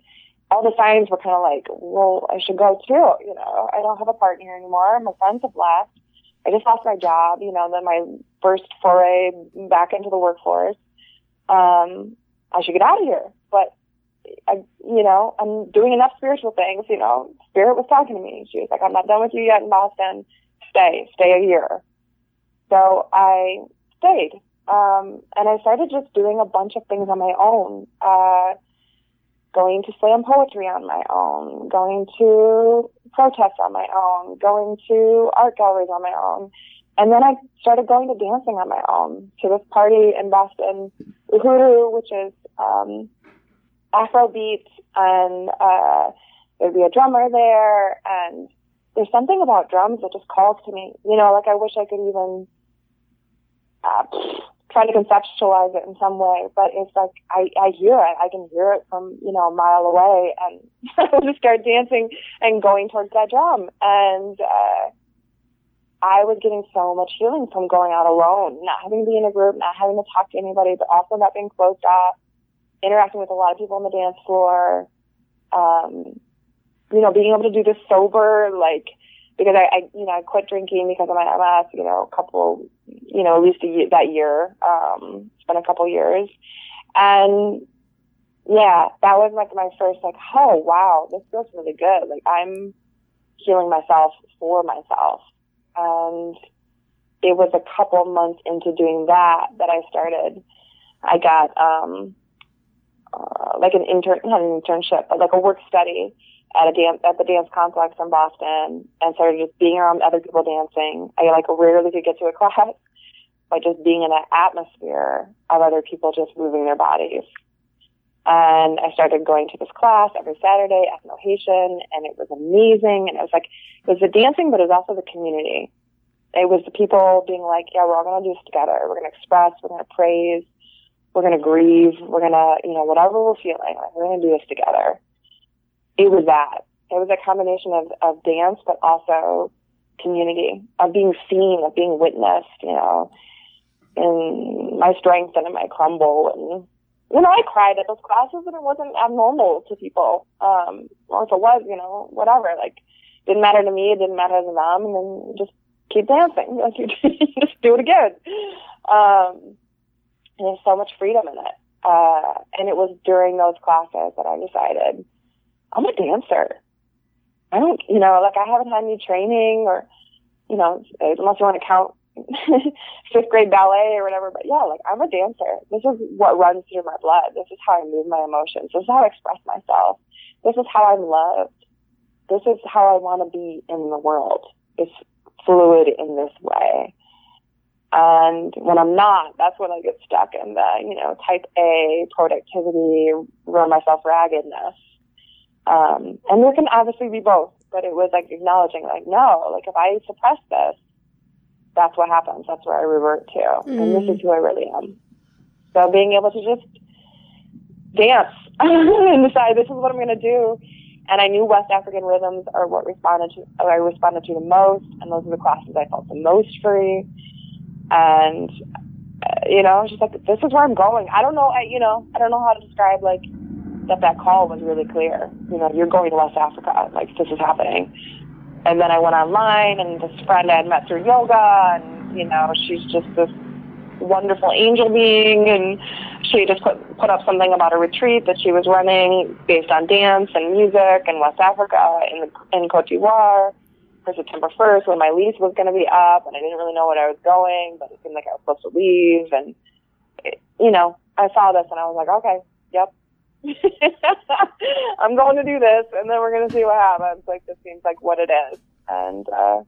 all the signs were kind of like, well, I should go too. You know, I don't have a partner anymore. My friends have left. I just lost my job. You know, then my first foray back into the workforce. Um, I should get out of here. But I, you know, I'm doing enough spiritual things. You know, Spirit was talking to me. She was like, I'm not done with you yet in Boston. Stay, stay a year. So I stayed. Um, and I started just doing a bunch of things on my own. Uh, going to slam poetry on my own, going to protests on my own, going to art galleries on my own. And then I started going to dancing on my own to this party in Boston, Uhuru, which is um, Afrobeat, and uh, there'd be a drummer there, and there's something about drums that just calls to me. You know, like I wish I could even uh, try to conceptualize it in some way, but it's like I, I hear it. I can hear it from, you know, a mile away and [laughs] I just start dancing and going towards that drum. And uh I was getting so much healing from going out alone, not having to be in a group, not having to talk to anybody, but also not being closed off, interacting with a lot of people on the dance floor, um, you know, being able to do this sober, like because I, I, you know, I quit drinking because of my MS, you know, a couple, you know, at least a year, that year. Um, it's been a couple years. And yeah, that was like my first, like, oh, wow, this feels really good. Like, I'm healing myself for myself. And it was a couple months into doing that that I started. I got, um, uh, like an intern, not an internship, but like a work study at a dance at the dance complex in Boston and started just being around other people dancing. I like rarely could get to a [laughs] class by just being in an atmosphere of other people just moving their bodies. And I started going to this class every Saturday, Ethno Haitian, and it was amazing. And it was like, it was the dancing, but it was also the community. It was the people being like, yeah, we're all going to do this together. We're going to express, we're going to praise, we're going to grieve, we're going to, you know, whatever we're feeling, like, we're going to do this together it was that. It was a combination of, of dance, but also community, of being seen, of being witnessed, you know, in my strength and in my crumble. And, you know, I cried at those classes and it wasn't abnormal to people. Um, or if it was, you know, whatever, like, didn't matter to me, it didn't matter to them, and then just keep dancing. [laughs] Like, you just do it again. Um, and there's so much freedom in it. Uh, and it was during those classes that I decided, I'm a dancer. I don't, you know, like I haven't had any training or, you know, unless you want to count [laughs] fifth grade ballet or whatever. But yeah, like I'm a dancer. This is what runs through my blood. This is how I move my emotions. This is how I express myself. This is how I'm loved. This is how I want to be in the world. It's fluid in this way. And when I'm not, that's when I get stuck in the, you know, type A productivity, run myself raggedness. Um, and there can obviously be both, but it was like acknowledging, like, no, like if I suppress this, that's what happens. That's where I revert to. Mm. And this is who I really am. So being able to just dance [laughs] and decide this is what I'm going to do. And I knew West African rhythms are what responded to, I responded to the most. And those are the classes I felt the most free. And, uh, you know, I was just like, this is where I'm going. I don't know, I, you know, I don't know how to describe like that that call was really clear. You know, you're going to West Africa. Like, this is happening. And then I went online, and this friend I had met through yoga, and, you know, she's just this wonderful angel being, and she just put, put up something about a retreat that she was running based on dance and music in West Africa, in, the, in Cote d'Ivoire for September 1st when my lease was going to be up and I didn't really know what I was going, but it seemed like I was supposed to leave. And, it, you know, I saw this and I was like, okay. [laughs] I'm going to do this and then we're going to see what happens. Like, this seems like what it is. And, uh,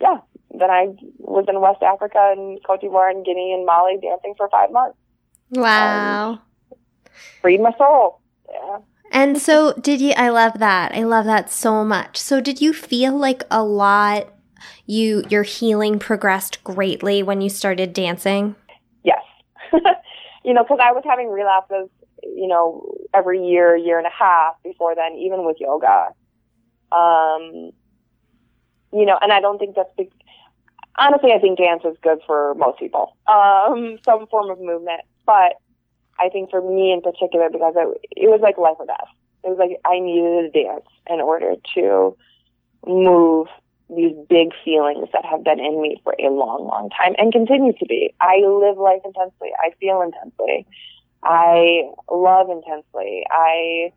yeah, then I was in West Africa and Cote d'Ivoire and Guinea and Mali dancing for five months. Wow. freed my soul. Yeah. And so, did you? I love that. I love that so much. So, did you feel like a lot? You your healing progressed greatly when you started dancing. Yes, [laughs] you know, because I was having relapses. You know, every year, year and a half before then, even with yoga. Um, you know, and I don't think that's big. Honestly, I think dance is good for most people. Um, [laughs] some form of movement, but I think for me in particular, because it, it was like life or death. It was like I needed to dance in order to move these big feelings that have been in me for a long, long time and continue to be. I live life intensely. I feel intensely. I love intensely. I,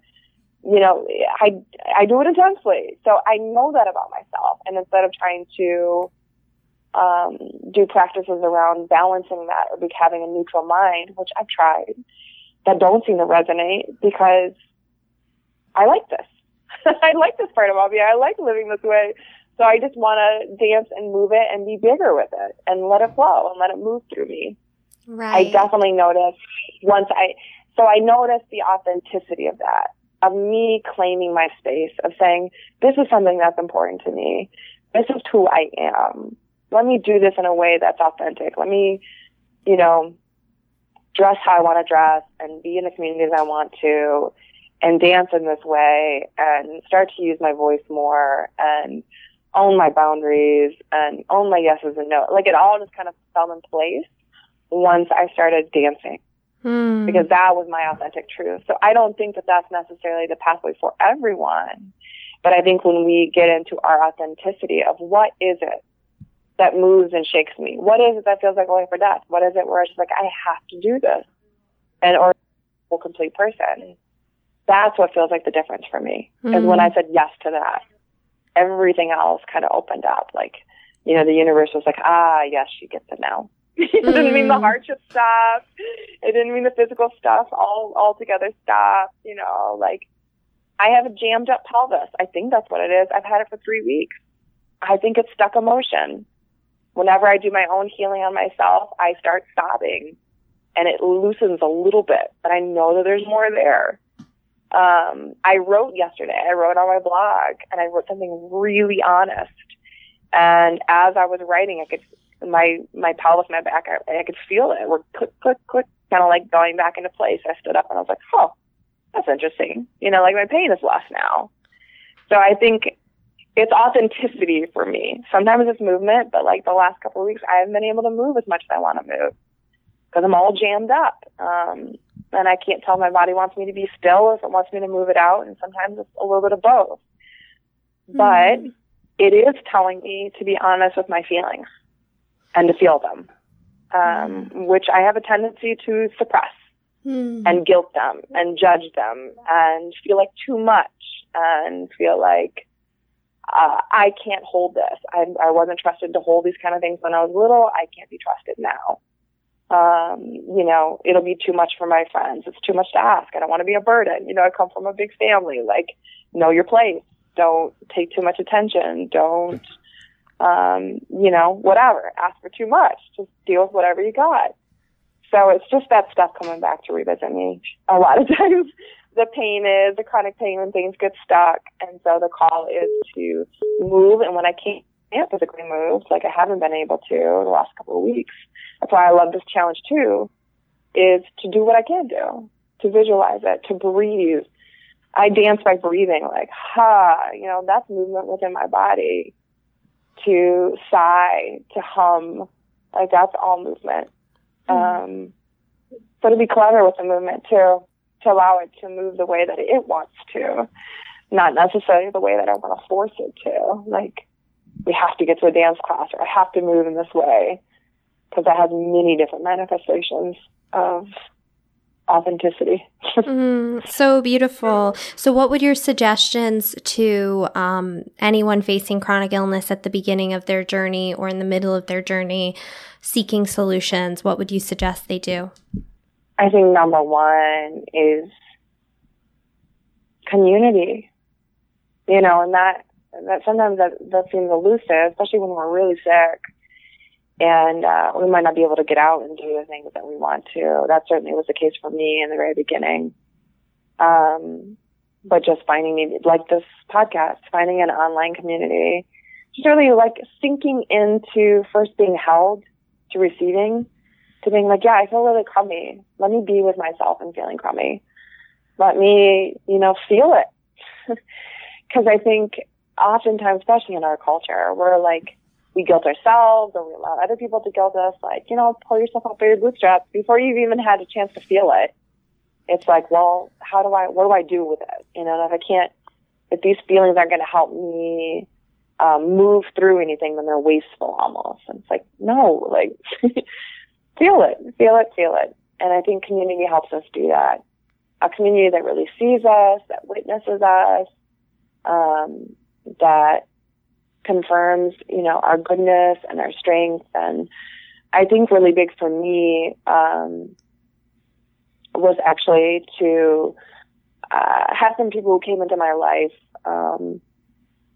you know, I, I do it intensely. So I know that about myself. And instead of trying to, um, do practices around balancing that or be having a neutral mind, which I've tried, that don't seem to resonate because I like this. [laughs] I like this part about me. I like living this way. So I just want to dance and move it and be bigger with it and let it flow and let it move through me. Right. I definitely noticed once I, so I noticed the authenticity of that, of me claiming my space, of saying, this is something that's important to me. This is who I am let me do this in a way that's authentic. Let me, you know, dress how I want to dress and be in the communities I want to and dance in this way and start to use my voice more and own my boundaries and own my yeses and no. Like it all just kind of fell in place once I started dancing. Hmm. Because that was my authentic truth. So I don't think that that's necessarily the pathway for everyone. But I think when we get into our authenticity of what is it that moves and shakes me? What is it that feels like life or death? What is it where it's just like, I have to do this? And, or a complete person. That's what feels like the difference for me is when I said yes to that. Everything else kind of opened up. Like, you know, the universe was like, ah, yes, she gets it now. [laughs] it didn't mean the mm. hardship stuff. It didn't mean the physical stuff all all together stopped. You know, like I have a jammed up pelvis. I think that's what it is. I've had it for three weeks. I think it's stuck emotion whenever I do my own healing on myself, I start sobbing and it loosens a little bit, but I know that there's more there. Um, I wrote yesterday, I wrote on my blog and I wrote something really honest. And as I was writing, I could, my, my pelvis, my back, I, I could feel it. We're click, click, click, kind of like going back into place. I stood up and I was like, oh, that's interesting. You know, like my pain is less now. So I think it's authenticity for me. Sometimes it's movement, but like the last couple of weeks, I haven't been able to move as much as I want to move because I'm all jammed up. Um, and I can't tell my body wants me to be still or if it wants me to move it out. And sometimes it's a little bit of both. Mm-hmm. But it is telling me to be honest with my feelings and to feel them, um, which I have a tendency to suppress mm-hmm. and guilt them and judge them and feel like too much and feel like uh, I can't hold this. I, I wasn't trusted to hold these kind of things when I was little. I can't be trusted now. Um, you know, it'll be too much for my friends. It's too much to ask. I don't want to be a burden. You know, I come from a big family. Like, know your place. Don't take too much attention. Don't, um, you know, whatever. Ask for too much. Just deal with whatever you got. So it's just that stuff coming back to revisit me a lot of [laughs] times the pain is, the chronic pain when things get stuck. And so the call is to move. And when I can't, physically move, like I haven't been able to the last couple of weeks, that's why I love this challenge too, is to do what I can do, to visualize it, to breathe. I dance by breathing, like, ha, you know, that's movement within my body. To sigh, to hum, like that's all movement. Mm-hmm. Um, so to be clever with the movement too to allow it to move the way that it wants to, not necessarily the way that I want to force it to. Like, we have to get to a dance class or I have to move in this way because that has many different manifestations of authenticity. [laughs] mm, so beautiful. So, what would your suggestions to um, anyone facing chronic illness at the beginning of their journey or in the middle of their journey seeking solutions? What would you suggest they do? I think number one is community. You know, and that that sometimes that that seems elusive, especially when we're really sick, and uh, we might not be able to get out and do the things that we want to. That certainly was the case for me in the very beginning. Um, but just finding me like this podcast, finding an online community, just really like sinking into first being held to receiving to being like, yeah, I feel really crummy. Let me be with myself and feeling crummy. Let me, you know, feel it. [laughs] Because I think oftentimes, especially in our culture, we're like, we guilt ourselves or we allow other people to guilt us, like, you know, pull yourself up by your bootstraps before you've even had a chance to feel it. It's like, well, how do I, what do I do with it? You know, if I can't, if these feelings aren't going to help me um, move through anything, then they're wasteful almost. And it's like, no, like, [laughs] feel it, feel it, feel it. And I think community helps us do that. A community that really sees us, that witnesses us, um, that confirms, you know, our goodness and our strength. And I think really big for me um, was actually to uh, have some people who came into my life um,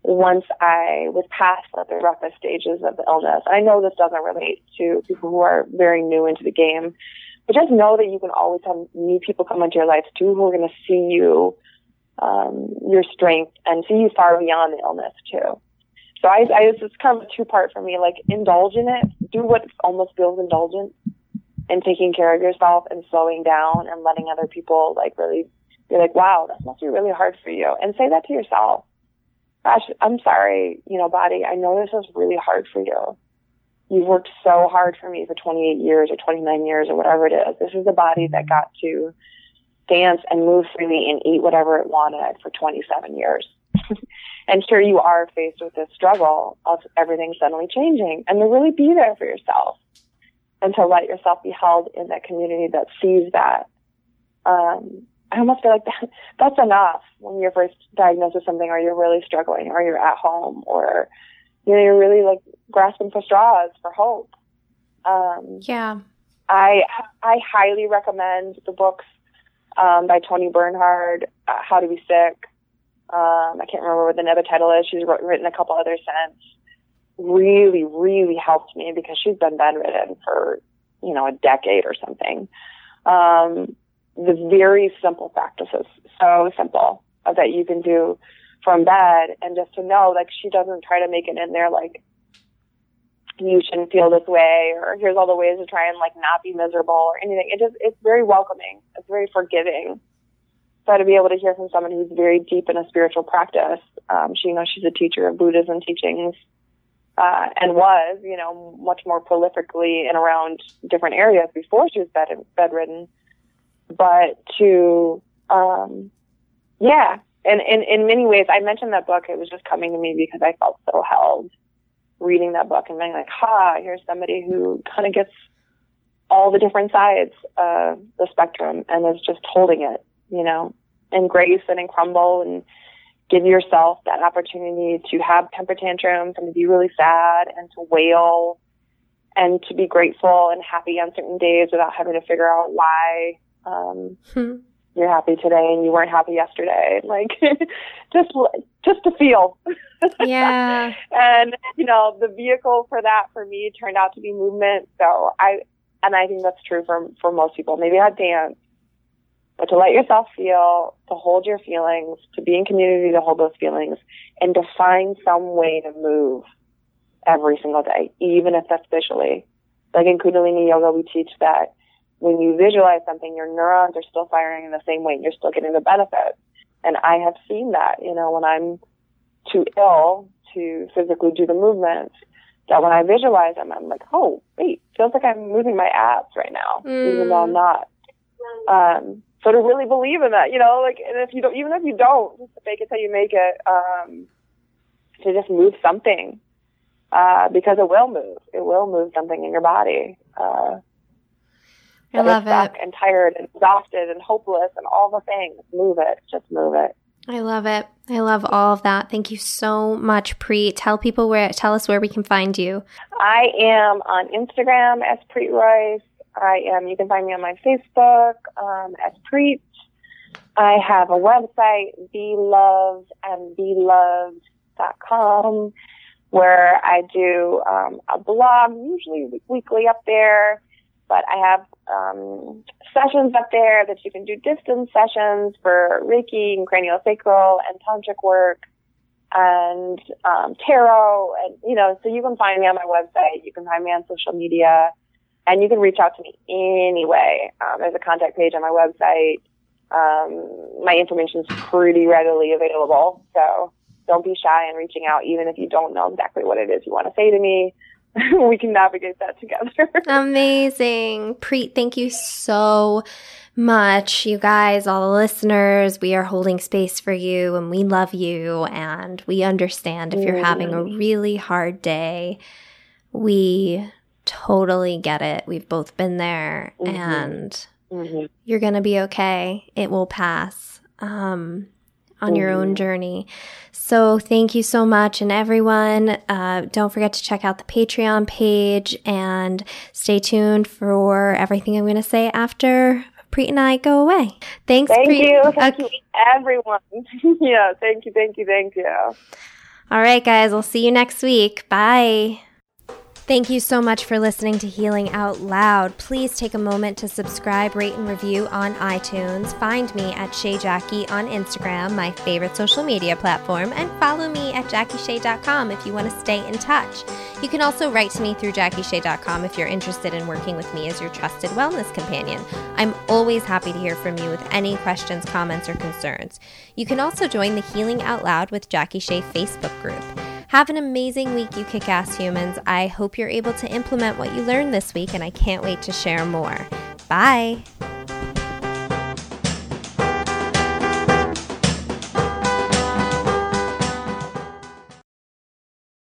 once I was past the roughest stages of the illness. I know this doesn't relate to people who are very new into the game, but just know that you can always have new people come into your life too who are going to see you, um, your strength and see you far beyond the illness too. So I, I it's kind of a two part for me, like indulge in it, do what almost feels indulgent and taking care of yourself and slowing down and letting other people like really be like, wow, that must be really hard for you. And say that to yourself gosh, I'm sorry, you know, body, I know this is really hard for you. You've worked so hard for me for 28 years or 29 years or whatever it is. This is a body that got to dance and move freely and eat whatever it wanted for 27 years. [laughs] and here you are faced with this struggle of everything suddenly changing and to really be there for yourself and to let yourself be held in that community that sees that. Um, I almost feel like that, [laughs] that's enough when you're first diagnosed with something or you're really struggling or you're at home or, you know, you're really like grasping for straws for hope. Um, yeah. I, I highly recommend the books, um, by Toni Bernhard, uh, How to Be Sick. Um, I can't remember what the other title is. She's written a couple other since. Really, really helped me because she's been bedridden for, you know, a decade or something. Um, the very simple practices, so simple uh, that you can do from bed and just to know like she doesn't try to make it in there like you shouldn't feel this way or here's all the ways to try and like not be miserable or anything. It just it's very welcoming. It's very forgiving. So to be able to hear from someone who's very deep in a spiritual practice, um, she, you know, she's a teacher of Buddhism teachings, uh, and was, you know, much more prolifically and around different areas before she was bed, bedridden. But to, um, yeah, and in, in many ways, I mentioned that book. It was just coming to me because I felt so held reading that book and being like, ha, here's somebody who kind of gets all the different sides of the spectrum and is just holding it, you know, in grace and in crumble and give yourself that opportunity to have temper tantrums and to be really sad and to wail and to be grateful and happy on certain days without having to figure out why um, hmm. you're happy today and you weren't happy yesterday. [laughs] Like just just to feel. [laughs] Yeah. and you know the vehicle for that for me turned out to be movement. So I and I think that's true for for most people. Maybe not dance, but to let yourself feel, to hold your feelings, to be in community to hold those feelings, and to find some way to move every single day, even if that's visually. Like in Kundalini Yoga, we teach that when you visualize something, your neurons are still firing in the same way and you're still getting the benefit. And I have seen that, you know, when I'm too ill to physically do the movements, that when I visualize them, I'm like, oh, wait, feels like I'm moving my abs right now, mm. even though I'm not. Um, so to really believe in that, you know, like, and if you don't, even if you don't, just fake it till you make it, um, to just move something, uh, because it will move. It will move something in your body. Uh, I love stuck it. And tired and exhausted and hopeless and all the things. Move it. Just move it. I love it. I love all of that. Thank you so much, Preet. Tell people where, tell us where we can find you. I am on Instagram as Preet Royce. I am, you can find me on my Facebook um, as Preet. I have a website, beloved and beloved.com, where I do um, a blog, usually weekly up there. But I have um, sessions up there that you can do distance sessions for Reiki and craniosacral and tantric work and um, tarot and you know so you can find me on my website you can find me on social media and you can reach out to me anyway um, there's a contact page on my website um, my information is pretty readily available so don't be shy in reaching out even if you don't know exactly what it is you want to say to me [laughs] we can navigate that together. Amazing. Preet, thank you so much. You guys, all the listeners, we are holding space for you and we love you and we understand if you're having a really hard day. We totally get it. We've both been there mm-hmm. and mm-hmm. you're going to be okay. It will pass. Um, on your own journey. So thank you so much. And everyone, uh, don't forget to check out the Patreon page and stay tuned for everything I'm going to say after Preet and I go away. Thanks, Thank Preet. you. Thank okay. you, everyone. [laughs] yeah, thank you, thank you, thank you. All right, guys, we'll see you next week. Bye. Thank you so much for listening to Healing Out Loud. Please take a moment to subscribe, rate, and review on iTunes. Find me at Shay Jackie on Instagram, my favorite social media platform, and follow me at JackieShay.com if you want to stay in touch. You can also write to me through JackieShay.com if you're interested in working with me as your trusted wellness companion. I'm always happy to hear from you with any questions, comments, or concerns. You can also join the Healing Out Loud with Jackie Shay Facebook group. Have an amazing week, you kick ass humans. I hope you're able to implement what you learned this week, and I can't wait to share more. Bye.